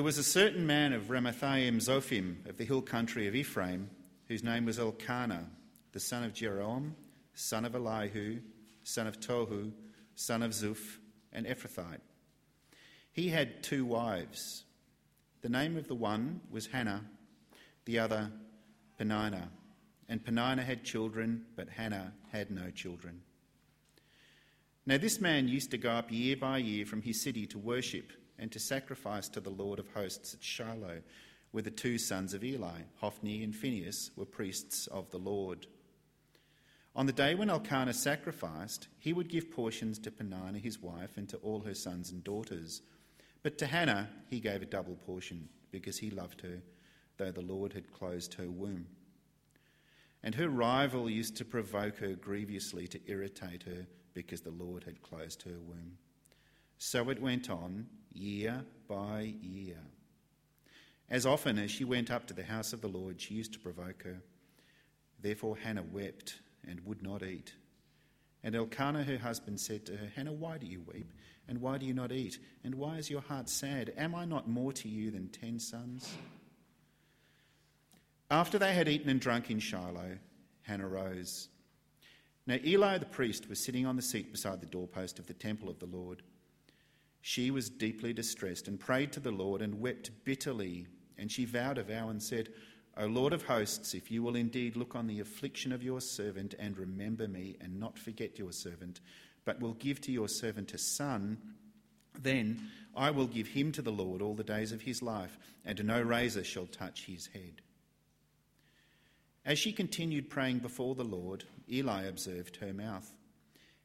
There was a certain man of Ramathaim Zophim of the hill country of Ephraim, whose name was Elkanah, the son of Jeroham, son of Elihu, son of Tohu, son of Zuph, an Ephrathite. He had two wives. The name of the one was Hannah, the other Peninnah. And Peninnah had children, but Hannah had no children. Now, this man used to go up year by year from his city to worship and to sacrifice to the Lord of hosts at Shiloh, where the two sons of Eli, Hophni and Phinehas, were priests of the Lord. On the day when Elkanah sacrificed, he would give portions to Peninnah his wife and to all her sons and daughters. But to Hannah he gave a double portion, because he loved her, though the Lord had closed her womb. And her rival used to provoke her grievously to irritate her, because the Lord had closed her womb. So it went on, year by year. As often as she went up to the house of the Lord, she used to provoke her. Therefore Hannah wept and would not eat. And Elkanah, her husband, said to her, Hannah, why do you weep? And why do you not eat? And why is your heart sad? Am I not more to you than ten sons? After they had eaten and drunk in Shiloh, Hannah rose. Now Eli the priest was sitting on the seat beside the doorpost of the temple of the Lord. She was deeply distressed and prayed to the Lord and wept bitterly. And she vowed a vow and said, O Lord of hosts, if you will indeed look on the affliction of your servant and remember me and not forget your servant, but will give to your servant a son, then I will give him to the Lord all the days of his life, and no razor shall touch his head. As she continued praying before the Lord, Eli observed her mouth.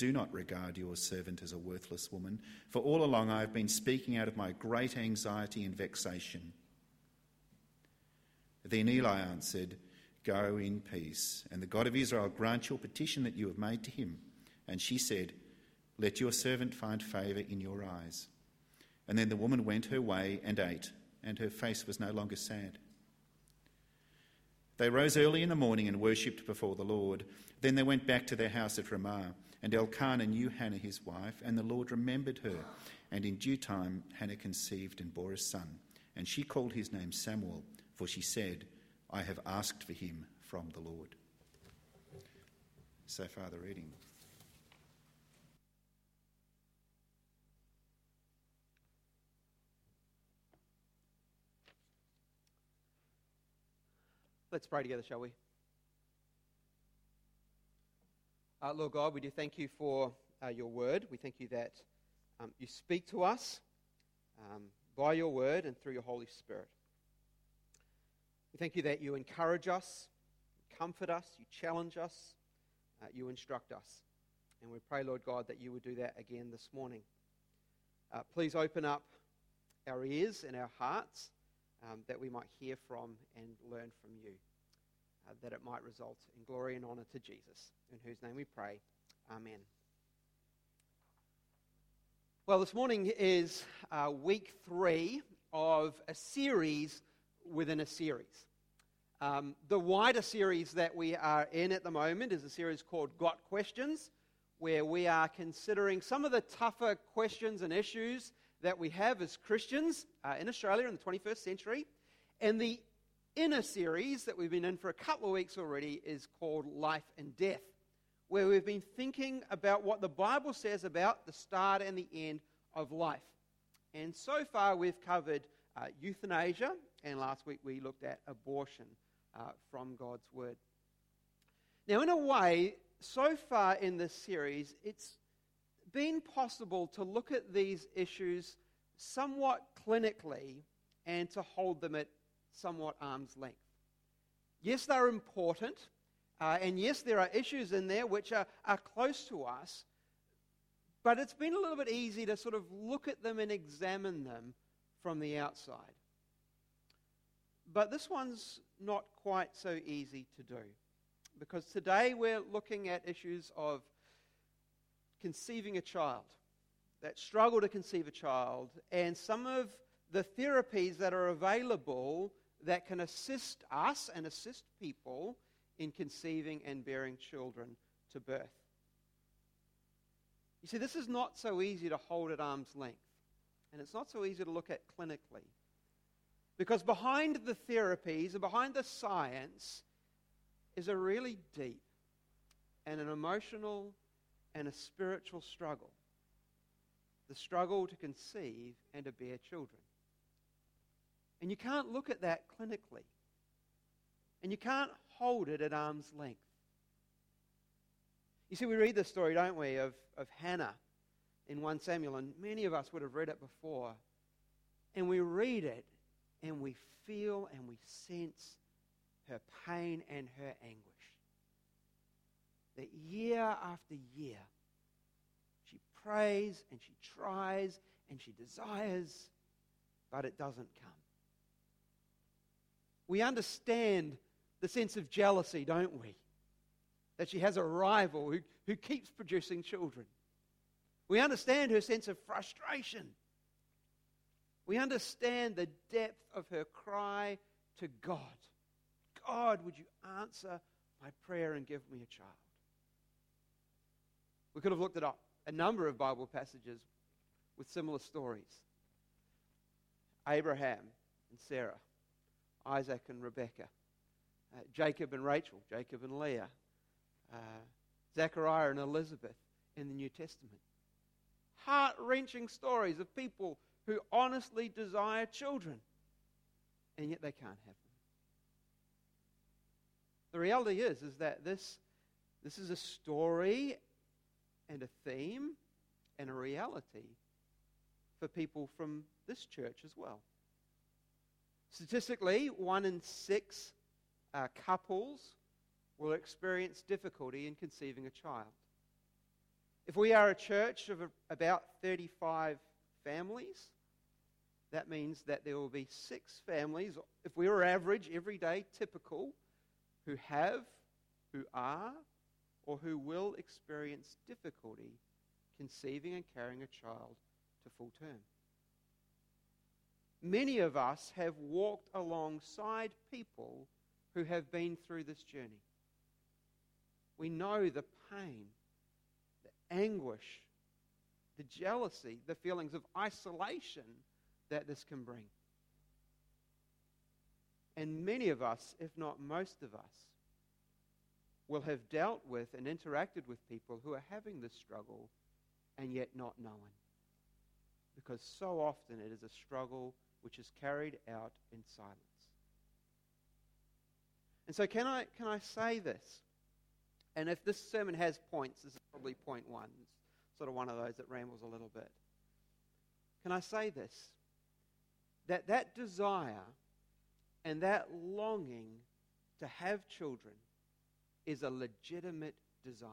Do not regard your servant as a worthless woman, for all along I have been speaking out of my great anxiety and vexation. Then Eli answered, Go in peace, and the God of Israel grant your petition that you have made to him. And she said, Let your servant find favour in your eyes. And then the woman went her way and ate, and her face was no longer sad. They rose early in the morning and worshipped before the Lord. Then they went back to their house at Ramah. And Elkanah knew Hannah his wife, and the Lord remembered her. And in due time Hannah conceived and bore a son. And she called his name Samuel, for she said, I have asked for him from the Lord. So far, the reading. Let's pray together, shall we? Uh, Lord God, we do thank you for uh, your word. We thank you that um, you speak to us um, by your word and through your Holy Spirit. We thank you that you encourage us, comfort us, you challenge us, uh, you instruct us. And we pray, Lord God, that you would do that again this morning. Uh, please open up our ears and our hearts um, that we might hear from and learn from you, uh, that it might result in glory and honor to Jesus, in whose name we pray. Amen. Well, this morning is uh, week three of a series within a series. Um, the wider series that we are in at the moment is a series called Got Questions, where we are considering some of the tougher questions and issues that we have as Christians uh, in Australia in the 21st century. And the inner series that we've been in for a couple of weeks already is called Life and Death, where we've been thinking about what the Bible says about the start and the end of life. And so far, we've covered uh, euthanasia, and last week we looked at abortion uh, from God's Word. Now, in a way, so far in this series, it's been possible to look at these issues somewhat clinically and to hold them at somewhat arm's length. Yes, they're important, uh, and yes, there are issues in there which are, are close to us, but it's been a little bit easy to sort of look at them and examine them from the outside. But this one's not quite so easy to do. because today we're looking at issues of conceiving a child, that struggle to conceive a child, and some of the therapies that are available that can assist us and assist people in conceiving and bearing children to birth. You see, this is not so easy to hold at arm's length, and it's not so easy to look at clinically. Because behind the therapies and behind the science is a really deep and an emotional and a spiritual struggle the struggle to conceive and to bear children. And you can't look at that clinically. And you can't hold it at arm's length. You see, we read the story, don't we, of, of Hannah in 1 Samuel, and many of us would have read it before. And we read it, and we feel and we sense her pain and her anguish. That year after year, she prays and she tries and she desires, but it doesn't come. We understand the sense of jealousy, don't we? That she has a rival who, who keeps producing children. We understand her sense of frustration. We understand the depth of her cry to God God, would you answer my prayer and give me a child? We could have looked at a number of Bible passages with similar stories Abraham and Sarah, Isaac and Rebekah, uh, Jacob and Rachel, Jacob and Leah, uh, Zechariah and Elizabeth in the New Testament. Heart wrenching stories of people who honestly desire children, and yet they can't have them. The reality is, is that this, this is a story and a theme and a reality for people from this church as well. Statistically, one in six uh, couples will experience difficulty in conceiving a child. If we are a church of a, about 35 families, that means that there will be six families, if we were average, everyday, typical, who have, who are, or who will experience difficulty conceiving and carrying a child to full term. Many of us have walked alongside people who have been through this journey. We know the pain, the anguish, the jealousy, the feelings of isolation that this can bring. And many of us, if not most of us, will have dealt with and interacted with people who are having this struggle and yet not knowing. Because so often it is a struggle which is carried out in silence. And so, can I, can I say this? And if this sermon has points, this is probably point one. It's sort of one of those that rambles a little bit. Can I say this? That that desire and that longing to have children is a legitimate desire.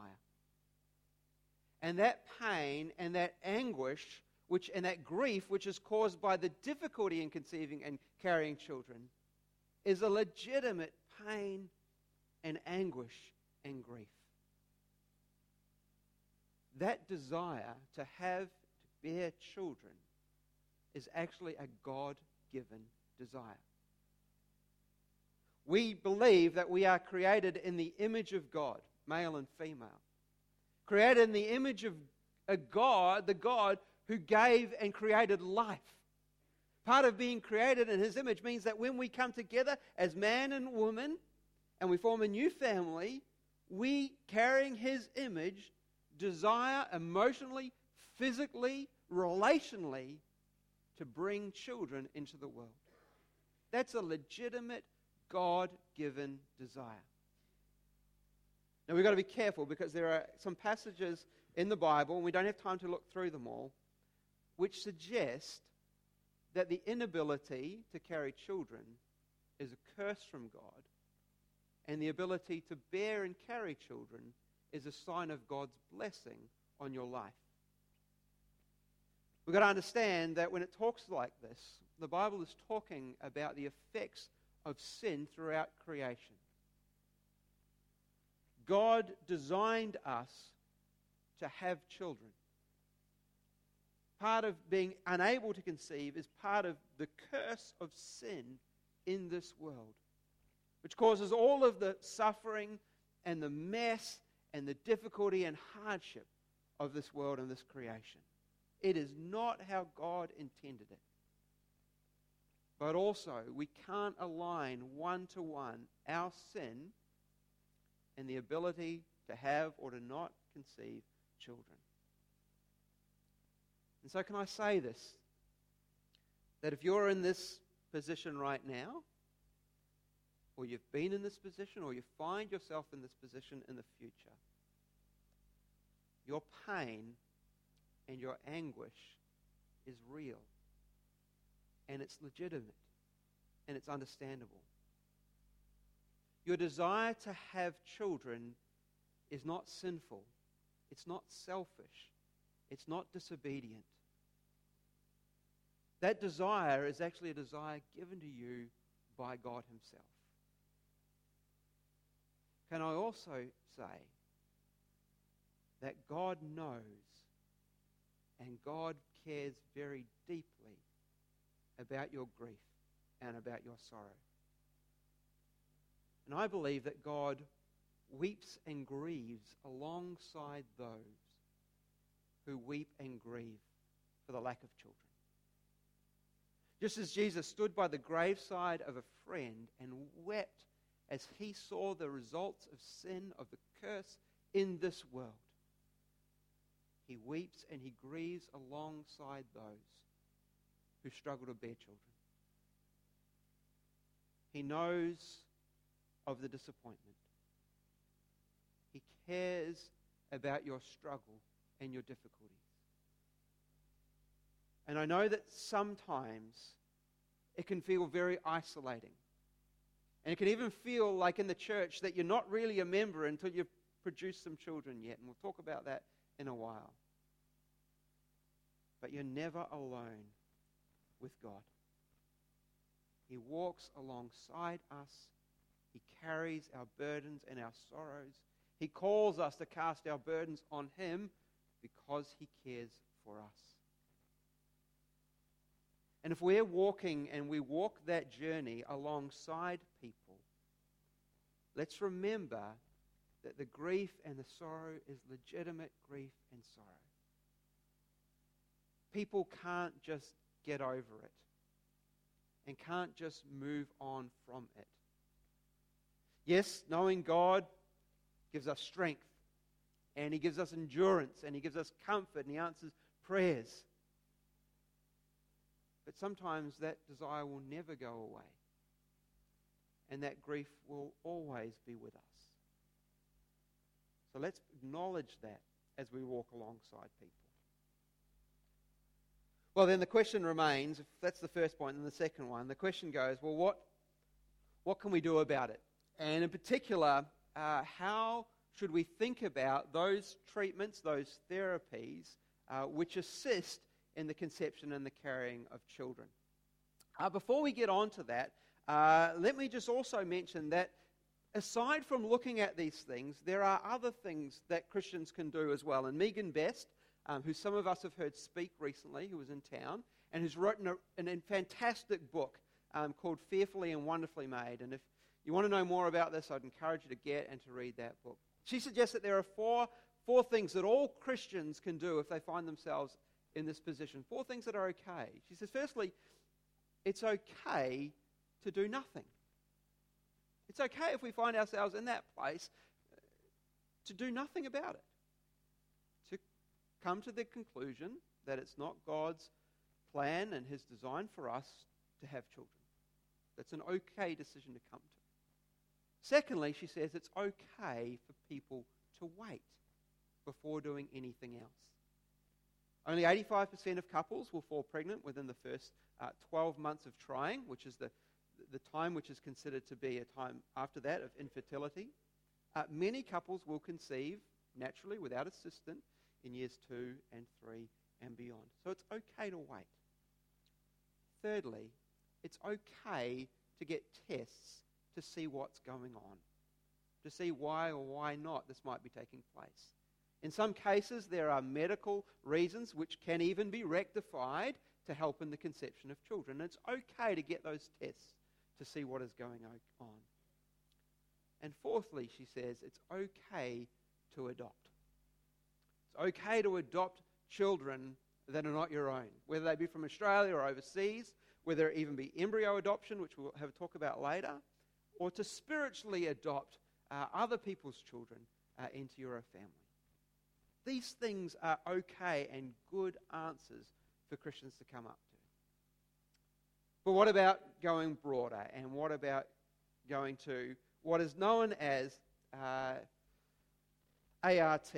And that pain and that anguish which, and that grief which is caused by the difficulty in conceiving and carrying children is a legitimate pain and anguish and grief. That desire to have, to bear children, is actually a God given desire. We believe that we are created in the image of God, male and female. Created in the image of a God, the God who gave and created life. Part of being created in his image means that when we come together as man and woman and we form a new family, we, carrying his image, desire emotionally, physically, relationally to bring children into the world. That's a legitimate God given desire. Now we've got to be careful because there are some passages in the Bible, and we don't have time to look through them all, which suggest that the inability to carry children is a curse from God, and the ability to bear and carry children is a sign of God's blessing on your life. We've got to understand that when it talks like this, the Bible is talking about the effects of sin throughout creation. God designed us to have children. Part of being unable to conceive is part of the curse of sin in this world, which causes all of the suffering and the mess and the difficulty and hardship of this world and this creation. It is not how God intended it. But also, we can't align one to one our sin and the ability to have or to not conceive children. And so, can I say this? That if you're in this position right now, or you've been in this position, or you find yourself in this position in the future, your pain and your anguish is real. And it's legitimate. And it's understandable. Your desire to have children is not sinful. It's not selfish. It's not disobedient. That desire is actually a desire given to you by God Himself. Can I also say that God knows and God cares very deeply about your grief and about your sorrow? And I believe that God weeps and grieves alongside those who weep and grieve for the lack of children. Just as Jesus stood by the graveside of a friend and wept as he saw the results of sin, of the curse in this world, he weeps and he grieves alongside those who struggle to bear children. He knows of the disappointment. He cares about your struggle and your difficulties. And I know that sometimes it can feel very isolating. And it can even feel like in the church that you're not really a member until you've produced some children yet. And we'll talk about that in a while. But you're never alone with God. He walks alongside us. He carries our burdens and our sorrows. He calls us to cast our burdens on Him because He cares for us. And if we're walking and we walk that journey alongside people, let's remember that the grief and the sorrow is legitimate grief and sorrow. People can't just get over it and can't just move on from it. Yes, knowing God gives us strength and He gives us endurance and He gives us comfort and He answers prayers. But sometimes that desire will never go away. And that grief will always be with us. So let's acknowledge that as we walk alongside people. Well, then the question remains if that's the first point, and the second one, the question goes, well, what, what can we do about it? And in particular, uh, how should we think about those treatments, those therapies, uh, which assist in the conception and the carrying of children? Uh, before we get on to that, uh, let me just also mention that aside from looking at these things, there are other things that Christians can do as well. And Megan Best, um, who some of us have heard speak recently, who was in town, and who's written a, a fantastic book um, called Fearfully and Wonderfully Made. And if you want to know more about this, I'd encourage you to get and to read that book. She suggests that there are four, four things that all Christians can do if they find themselves in this position. Four things that are okay. She says, firstly, it's okay to do nothing. It's okay if we find ourselves in that place uh, to do nothing about it to come to the conclusion that it's not God's plan and his design for us to have children. That's an okay decision to come to. Secondly, she says it's okay for people to wait before doing anything else. Only 85% of couples will fall pregnant within the first uh, 12 months of trying, which is the, the time which is considered to be a time after that of infertility. Uh, many couples will conceive naturally without assistance in years two and three and beyond. So it's okay to wait. Thirdly, it's okay to get tests to see what's going on, to see why or why not this might be taking place. In some cases, there are medical reasons which can even be rectified to help in the conception of children. It's okay to get those tests to see what is going on. And fourthly, she says, it's okay to adopt. It's okay to adopt children that are not your own, whether they be from Australia or overseas, whether it even be embryo adoption, which we'll have a talk about later, or to spiritually adopt uh, other people's children uh, into your family. These things are okay and good answers for Christians to come up to. But what about going broader? And what about going to what is known as uh, ART,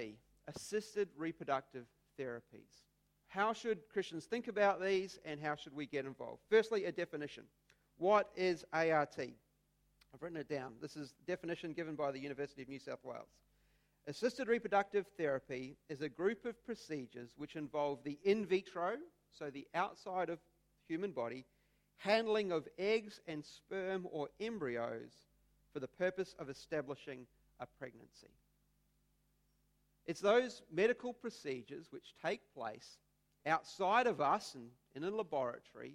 assisted reproductive therapies? How should Christians think about these and how should we get involved? Firstly, a definition. What is ART? I've written it down. This is the definition given by the University of New South Wales. Assisted reproductive therapy is a group of procedures which involve the in vitro, so the outside of human body, handling of eggs and sperm or embryos for the purpose of establishing a pregnancy. It's those medical procedures which take place outside of us and in a laboratory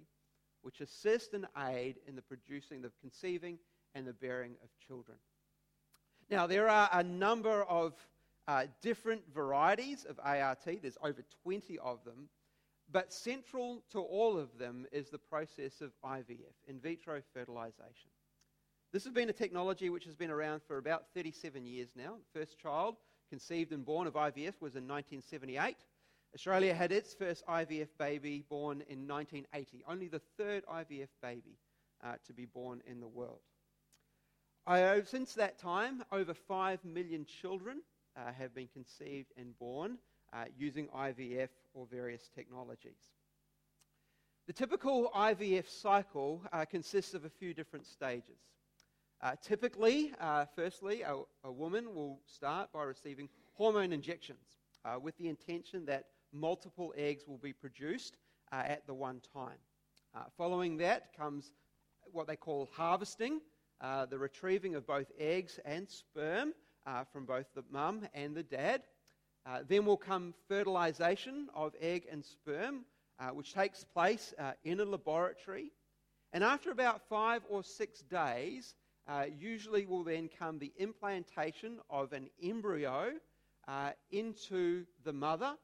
which assist and aid in the producing, the conceiving, and the bearing of children. Now, there are a number of uh, different varieties of ART, there's over 20 of them, but central to all of them is the process of IVF, in vitro fertilization. This has been a technology which has been around for about 37 years now. The first child conceived and born of IVF was in 1978. Australia had its first IVF baby born in 1980, only the third IVF baby uh, to be born in the world. Uh, since that time, over 5 million children uh, have been conceived and born uh, using IVF or various technologies. The typical IVF cycle uh, consists of a few different stages. Uh, typically, uh, firstly, a, a, woman will start by receiving hormone injections with the intention that multiple eggs will be produced at the one time. following that comes what they call harvesting, uh, the retrieving of both eggs and sperm uh, from both the mum and the dad. Uh, then will come fertilization of egg and sperm, uh, which takes place uh, in a laboratory. And after about five or six days, uh, usually will then come the implantation of an embryo into the mother.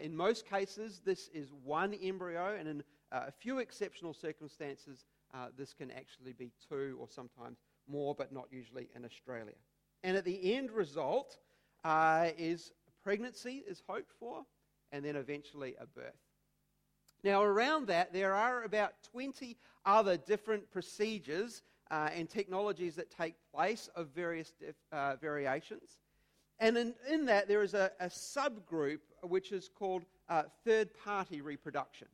in most cases, this is one embryo, and in a few exceptional circumstances, uh, this can actually be two or sometimes more, but not usually in Australia. And at the end result uh, is pregnancy is hoped for, and then eventually a birth. Now, around that, there are about 20 other different procedures uh, and technologies that take place of various dif- uh, variations. And in, in, that, there is a, a subgroup which is called uh, third party reproduction.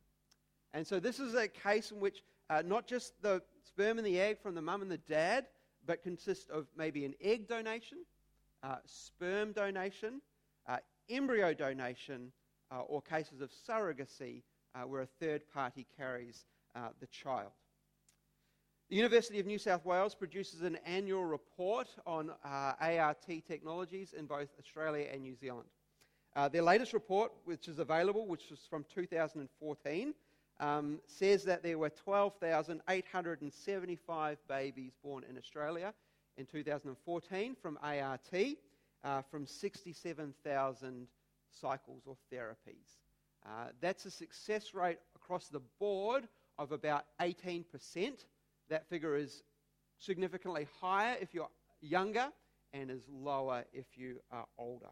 And so, this is a case in which uh, not just the sperm and the egg from the mum and the dad, but consist of maybe an egg donation, uh, sperm donation, uh, embryo donation, uh, or cases of surrogacy uh, where a third party carries uh, the child. The University of New South Wales produces an annual report on ART technologies in both Australia and New Zealand. their latest report, which is available, which was from 2014, um, says that there were 12,875 babies born in Australia in 2014 from ART, uh, from 67,000 cycles or therapies. Uh, that's a success rate across the board of about 18%. That figure is significantly higher if you're younger and is lower if you are older.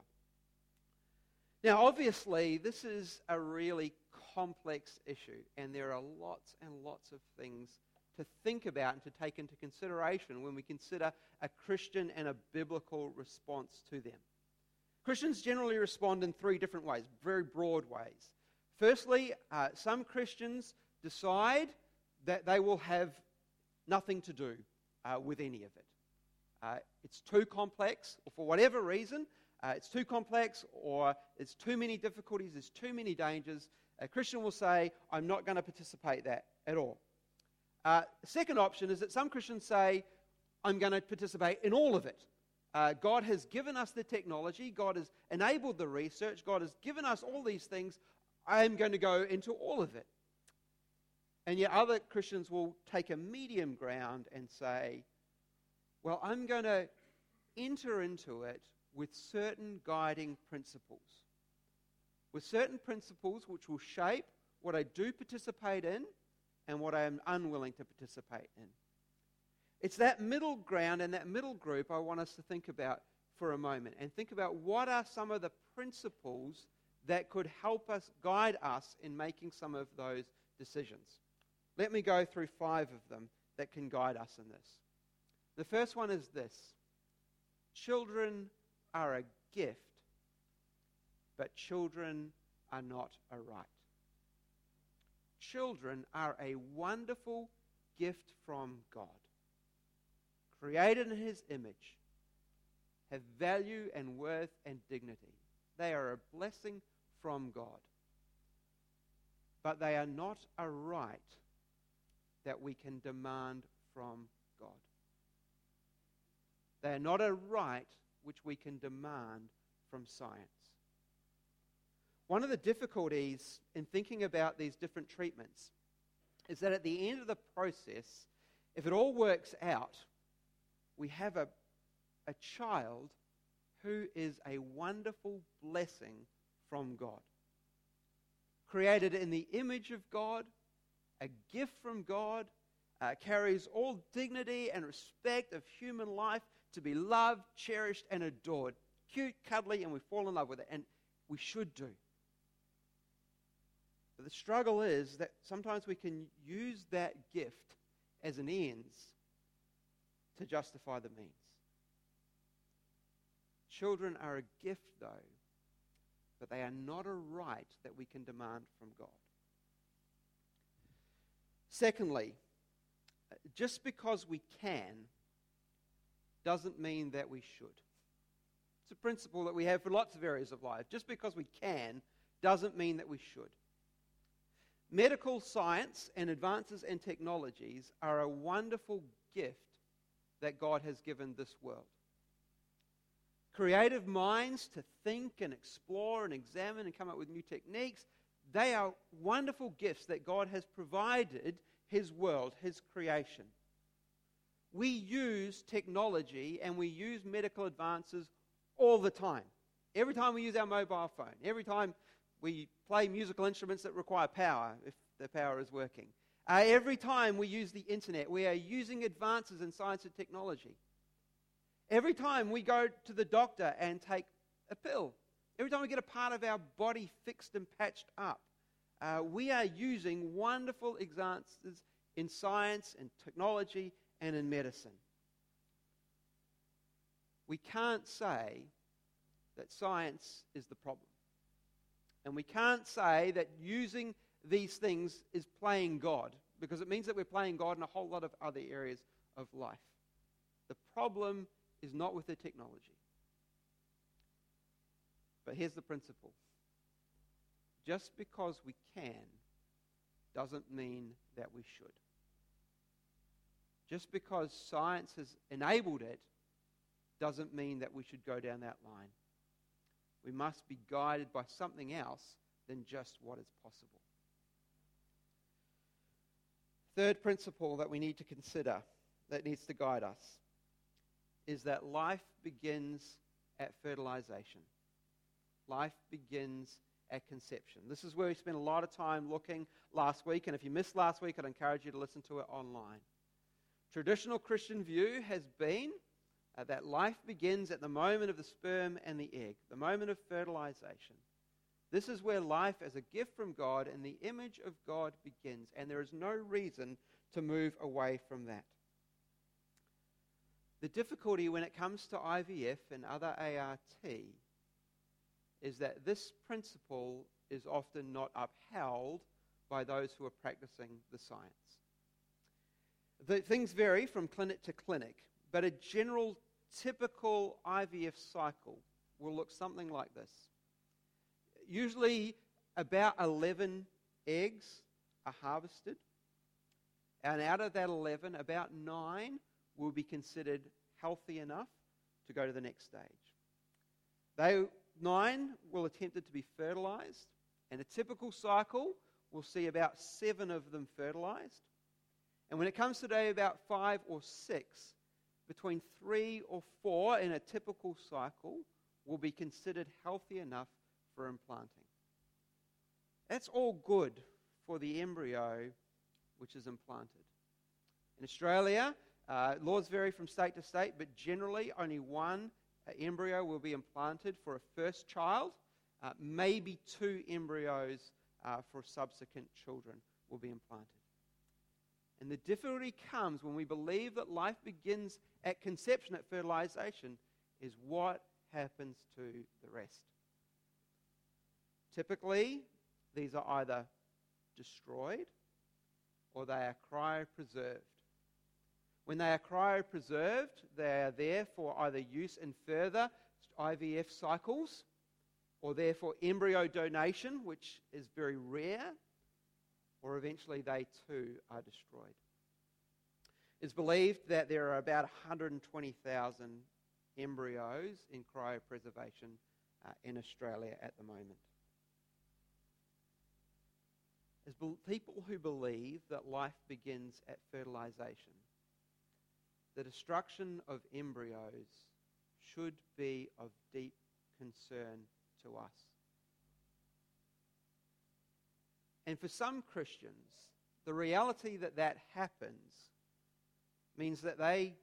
Now, obviously, this is a really complex issue, and there are lots and lots of things to think about and to take into consideration when we consider a Christian and a biblical response to them. Christians generally respond in three different ways, very broad ways. Firstly, uh, some Christians decide that they will have nothing to do uh, with any of it. Uh, it's too complex, or for whatever reason, uh, it's too complex, or it's too many difficulties, there's too many dangers, a Christian will say, I'm not going to participate that at all. Uh, second option is that some Christians say, I'm going to participate in all of it. Uh, God has given us the technology, God has enabled the research, God has given us all these things. I am going to go into all of it. And yet, other Christians will take a medium ground and say, Well, I'm going to enter into it with certain guiding principles. With certain principles which will shape what I do participate in and what I am unwilling to participate in. It's that middle ground and that middle group I want us to think about for a moment and think about what are some of the principles that could help us, guide us in making some of those decisions. Let me go through five of them that can guide us in this. The first one is this Children are a gift, but children are not a right. Children are a wonderful gift from God, created in His image, have value and worth and dignity. They are a blessing from God. But they are not a right that we can demand from God. They are not a right which we can demand from science. One of the difficulties in thinking about these different treatments is that at the end of the process, if it all works out, we have a, a child who is a wonderful blessing from God. Created in the image of God, a gift from God, uh, carries all dignity and respect of human life to be loved, cherished, and adored. Cute, cuddly, and we fall in love with it, and we should do. But the struggle is that sometimes we can use that gift as an ends to justify the means. Children are a gift, though, but they are not a right that we can demand from God. Secondly, uh, just because we can doesn't mean that we should. It's a principle that we have for lots of areas of life. Just because we can doesn't mean that we should. Medical science and advances and technologies are a wonderful gift that God has given this world. Creative minds to think and explore and examine and come up with new techniques, they are wonderful gifts that God has provided His world, His creation we use technology and we use medical advances all the time. Every time we use our mobile phone, every time we play musical instruments that require power, if the power is working. Uh, every time we use the internet, we are using advances in science and technology. Every time we go to the doctor and take a pill, every time we get a part of our body fixed and patched up, uh, we are using wonderful advances in science and technology and in medicine. We can't say that science is the problem. And we can't say that using these things is playing God, because it means that we're playing God in a whole lot of other areas of life. The problem is not with the technology. But here's the principle just because we can doesn't mean that we should. Just because science has enabled it doesn't mean that we should go down that line. We must be guided by something else than just what is possible. Third principle that we need to consider that needs to guide us is that life begins at fertilization. Life begins at conception. This is where we spent a lot of time looking last week, and if you missed last week, I'd encourage you to listen to it online. Traditional Christian view has been uh, that life begins at the moment of the sperm and the egg, the moment of fertilization. This is where life as a gift from God and the image of God begins, and there is no reason to move away from that. The difficulty when it comes to IVF and other ART is that this principle is often not upheld by those who are practicing the science. The, things vary from clinic to clinic, but a general typical IVF cycle will look something like this. Usually, about 11 eggs are harvested, and out of that 11, about 9 will be considered healthy enough to go to the next stage. They, nine will attempted to be fertilized, and a typical cycle will see about seven of them fertilized. And when it comes to day about five or six, between three or four in a typical cycle will be considered healthy enough for implanting. That's all good for the embryo which is implanted. In Australia, uh, laws vary from state to state, but generally only one uh, embryo will be implanted for a first child. Uh, maybe two embryos uh, for subsequent children will be implanted. And the difficulty comes when we believe that life begins at conception, at fertilization, is what happens to the rest. Typically, these are either destroyed or they are cryopreserved. When they are cryopreserved, they are there for either use in further IVF cycles or therefore embryo donation, which is very rare, or eventually they too are destroyed. It's believed that there are about 120,000 embryos in cryopreservation uh, in Australia at the moment. As be- people who believe that life begins at fertilization, the destruction of embryos should be of deep concern to us. And for some Christians, the reality that that happens means that they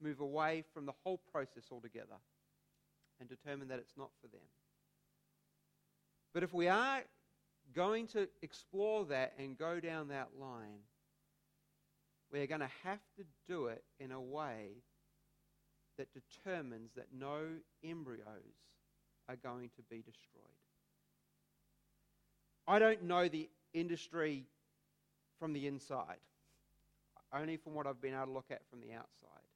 move away from the whole process altogether and determine that it's not for them. But if we are going to explore that and go down that line, we are going to have to do it in a way that determines that no embryos are going to be destroyed. I don't know the industry from the inside, only from what I've been able to look at from the outside.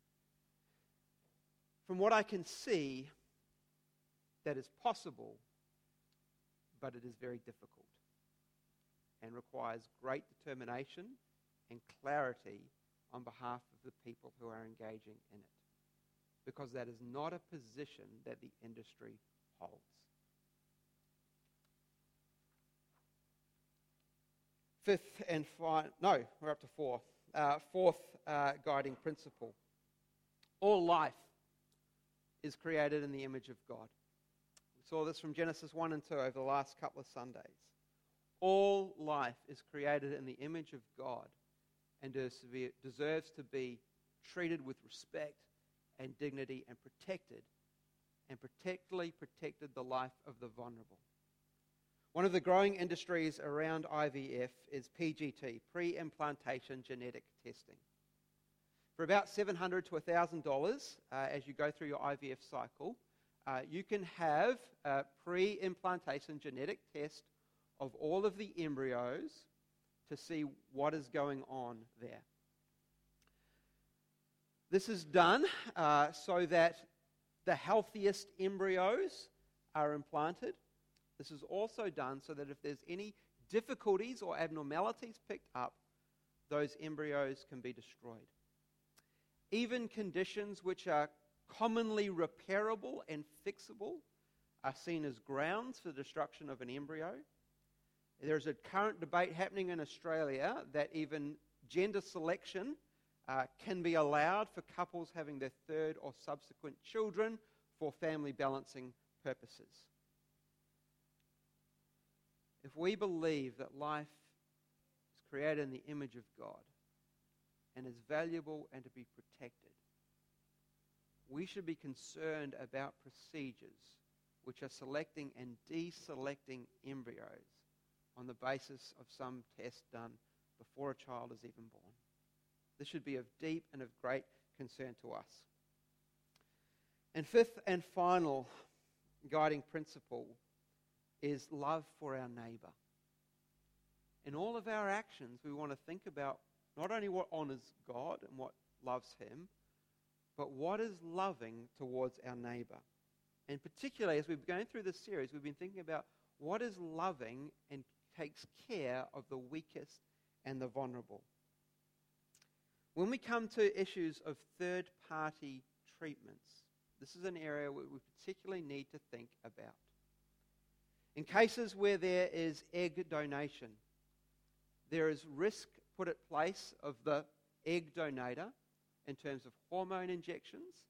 From what I can see, that is possible, but it is very difficult and requires great determination and clarity on behalf of the people who are engaging in it. Because that is not a position that the industry holds. Fifth and final, no, we're up to four. Uh, fourth uh, guiding principle all life is created in the image of God. We saw this from Genesis 1 and 2 over the last couple of Sundays. All life is created in the image of God and deserves to be treated with respect and dignity and protected, and particularly protected the life of the vulnerable. One of the growing industries around IVF is PGT, pre implantation genetic testing. For about 700 to $1,000 uh, as you go through your IVF cycle, uh, you can have a pre implantation genetic test of all of the embryos to see what is going on there. This is done uh, so that the healthiest embryos are implanted this is also done so that if there's any difficulties or abnormalities picked up, those embryos can be destroyed. Even conditions which are commonly repairable and fixable are seen as grounds for the destruction of an embryo. There's a current debate happening in Australia that even gender selection uh, can be allowed for couples having their third or subsequent children for family balancing purposes if we believe that life is created in the image of God and is valuable and to be protected, we should be concerned about procedures which are selecting and deselecting embryos on the basis of some test done before a child is even born. This should be of deep and of great concern to us. And fifth and final guiding principle is love for our neighbor. In all of our actions, we want to think about not only what honors God and what loves Him, but what is loving towards our neighbor. And particularly as we've been going through this series, we've been thinking about what is loving and takes care of the weakest and the vulnerable. When we come to issues of third party treatments, this is an area where we particularly need to think about. In cases where there is egg donation, there is risk put at place of the egg donator in terms of hormone injections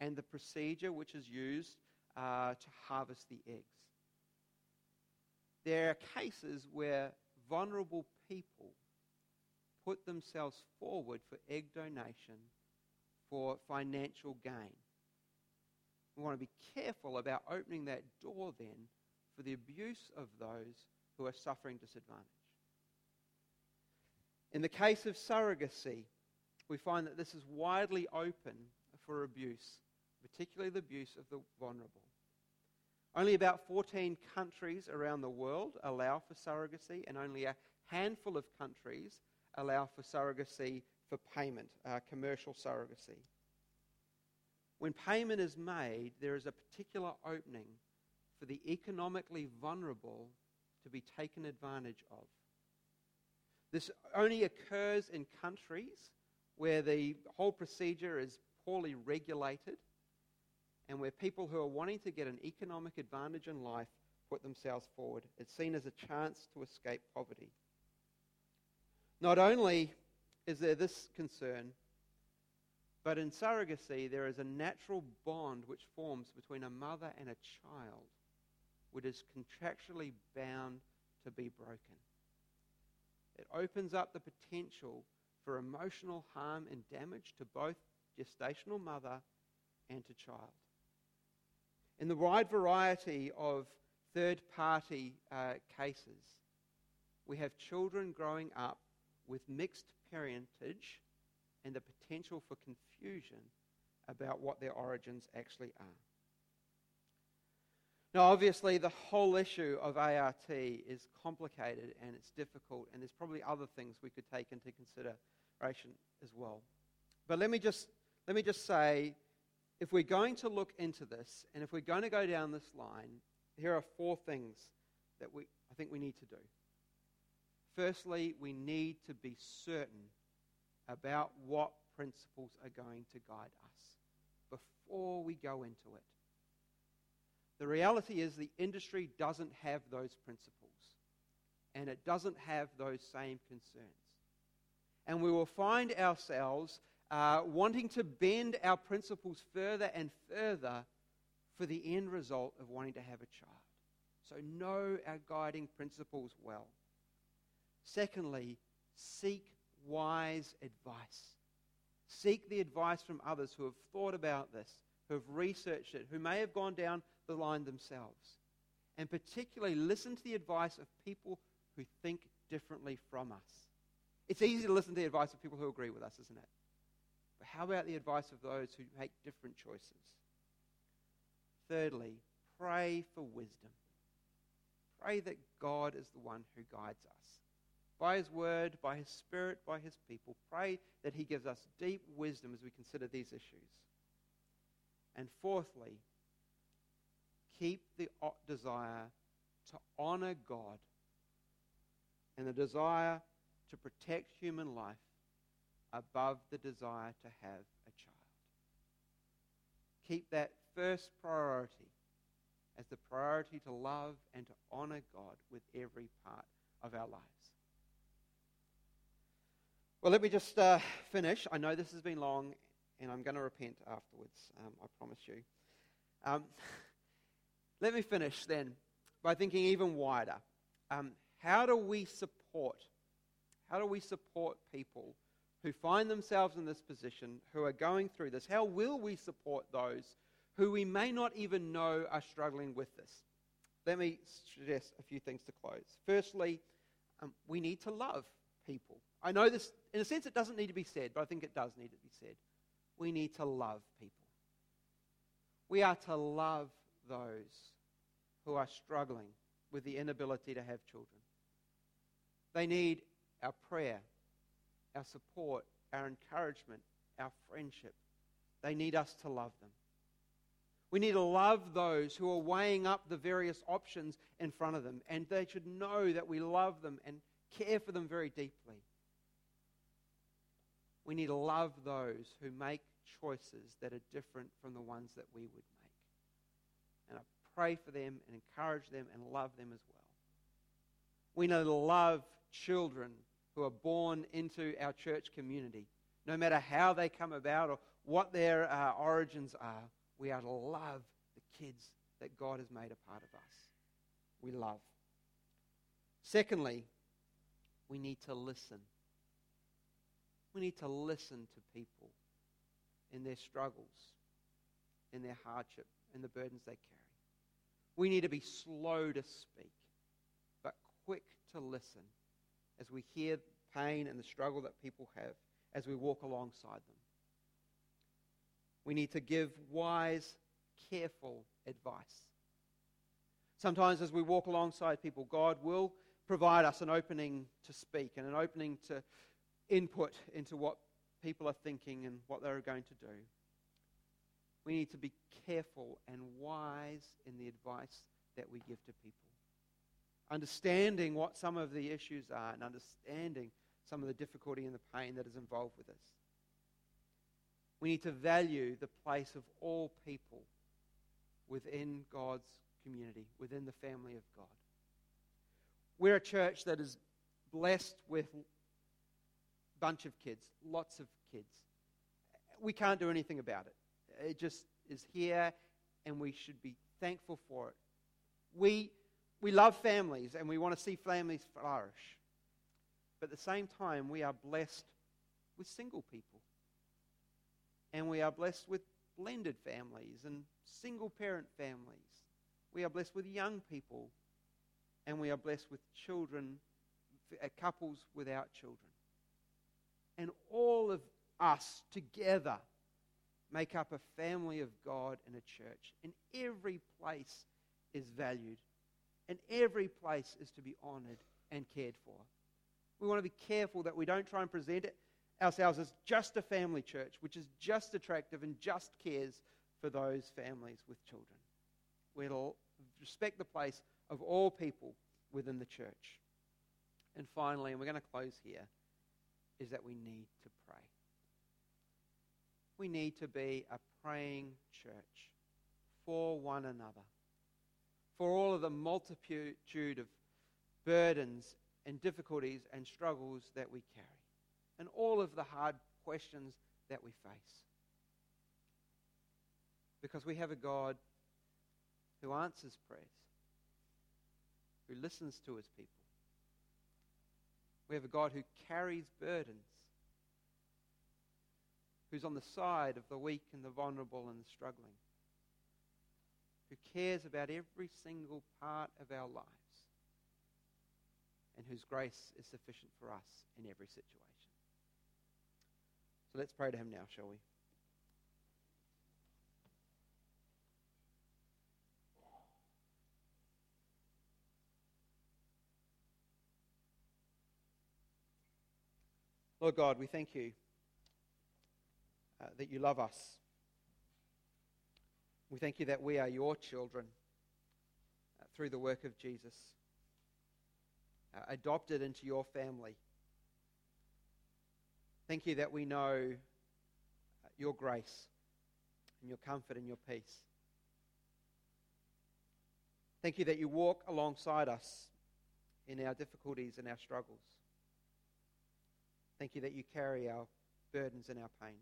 and the procedure which is used uh, to harvest the eggs. There are cases where vulnerable people put themselves forward for egg donation for financial gain. We want to be careful about opening that door then for the abuse of those who are suffering disadvantage. In the case of surrogacy, we find that this is widely open for abuse, particularly the abuse of the vulnerable. Only about 14 countries around the world allow for surrogacy, and only a handful of countries allow for surrogacy for payment, uh, commercial surrogacy. When payment is made, there is a particular opening for the economically vulnerable to be taken advantage of. This only occurs in countries where the whole procedure is poorly regulated and where people who are wanting to get an economic advantage in life put themselves forward. It's seen as a chance to escape poverty. Not only is there this concern, but in surrogacy, there is a natural bond which forms between a mother and a child, which is contractually bound to be broken. It opens up the potential for emotional harm and damage to both gestational mother and to child. In the wide variety of third party uh, cases, we have children growing up with mixed parentage and the potential for confusion about what their origins actually are. Now, obviously, the whole issue of ART is complicated and it's difficult, and there's probably other things we could take into consideration as well. But let me just, let me just say if we're going to look into this and if we're going to go down this line, here are four things that we, I think we need to do. Firstly, we need to be certain about what principles are going to guide us before we go into it. The reality is, the industry doesn't have those principles, and it doesn't have those same concerns. And we will find ourselves uh, wanting to bend our principles further and further for the end result of wanting to have a child. So, know our guiding principles well. Secondly, seek wise advice. Seek the advice from others who have thought about this, who have researched it, who may have gone down the line themselves. And particularly, listen to the advice of people who think differently from us. It's easy to listen to the advice of people who agree with us, isn't it? But how about the advice of those who make different choices? Thirdly, pray for wisdom. Pray that God is the one who guides us by His Word, by His Spirit, by His people. Pray that He gives us deep wisdom as we consider these issues. And fourthly, keep the desire to honor God and the desire to protect human life above the desire to have a child. Keep that first priority as the priority to love and to honor God with every part of our lives. Well, let me just uh, finish. I know this has been long, and I'm going to repent afterwards, um, I promise you. Um, let me finish then by thinking even wider. Um, how do we support? How do we support people who find themselves in this position, who are going through this? How will we support those who we may not even know are struggling with this? Let me suggest a few things to close. Firstly, um, we need to love people. I know this, in a sense, it doesn't need to be said, but I think it does need to be said. We need to love people. We are to love those who are struggling with the inability to have children. They need our prayer, our support, our encouragement, our friendship. They need us to love them. We need to love those who are weighing up the various options in front of them, and they should know that we love them and care for them very deeply. We need to love those who make choices that are different from the ones that we would pray for them and encourage them and love them as well. We know to love children who are born into our church community, no matter how they come about or what their uh, origins are. We are to love the kids that God has made a part of us. We love. Secondly, we need to listen. We need to listen to people in their struggles, in their hardship, in the burdens they carry. We need to be slow to speak, but quick to listen as we hear pain and the struggle that people have as we walk alongside them. We need to give wise, careful advice. Sometimes, as we walk alongside people, God will provide us an opening to speak and an opening to input into what people are thinking and what they're going to do. We need to be careful and wise in the advice that we give to people. Understanding what some of the issues are and understanding some of the difficulty and the pain that is involved with this. We need to value the place of all people within God's community, within the family of God. We're a church that is blessed with a bunch of kids, lots of kids. We can't do anything about it. It just is here, and we should be thankful for it. We, we love families, and we want to see families flourish. But at the same time, we are blessed with single people. And we are blessed with blended families and single parent families. We are blessed with young people and we are blessed with children, uh, couples without children. And all of us together make up a family of God and a church. And every place is valued, and every place is to be honored and cared for. We want to be careful that we don't try and present it ourselves as just a family church, which is just attractive and just cares for those families with children. We'll respect the place of all people within the church. And finally, and we're going to close here, is that we need to pray. We need to be a praying church for one another, for all of the multitude of burdens and difficulties and struggles that we carry, and all of the hard questions that we face. Because we have a God who answers prayers who listens to his people. We have a God who carries burdens, who's on the side of the weak and the vulnerable and the struggling, who cares about every single part of our lives, and whose grace is sufficient for us in every situation. So let's pray to him now, shall we? Lord God, we thank you uh, that you love us. We thank you that we are your children uh, through the work of Jesus, uh, adopted into your family. Thank you that we know uh, your grace and your comfort and your peace. Thank you that you walk alongside us in our difficulties and our struggles. Thank you that you carry our burdens and our pain.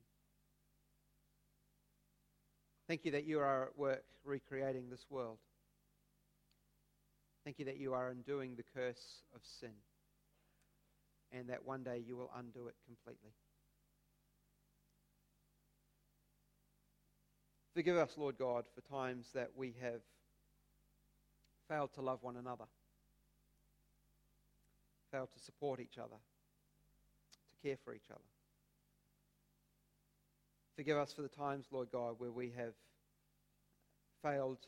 Thank you that you are at work recreating this world. Thank you that you are undoing the curse of sin and that one day you will undo it completely. Forgive us, Lord God, for times that we have failed to love one another, failed to support each other to care for each other. Forgive us for the times, Lord God, where we have failed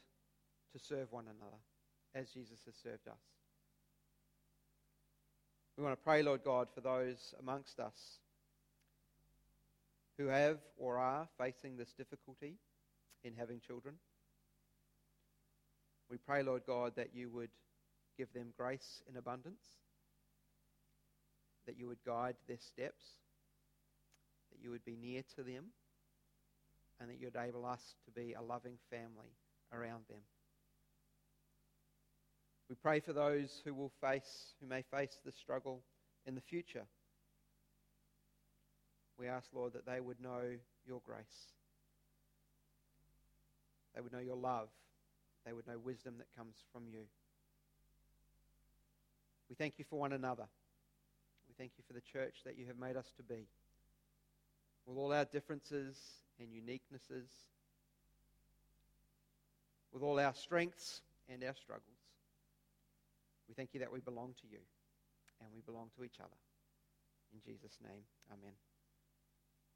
to serve one another as Jesus has served us. We want to pray, Lord God, for those amongst us who have or are facing this difficulty in having children. We pray, Lord God, that you would give them grace in abundance that you would guide their steps, that you would be near to them, and that you'd enable us to be a loving family around them. We pray for those who will face, who may face this struggle in the future. We ask, Lord, that they would know your grace. They would know your love. They would know wisdom that comes from you. We thank you for one another. We thank you for the church that you have made us to be. With all our differences and uniquenesses, with all our strengths and our struggles, we thank you that we belong to you and we belong to each other. In Jesus' name, amen.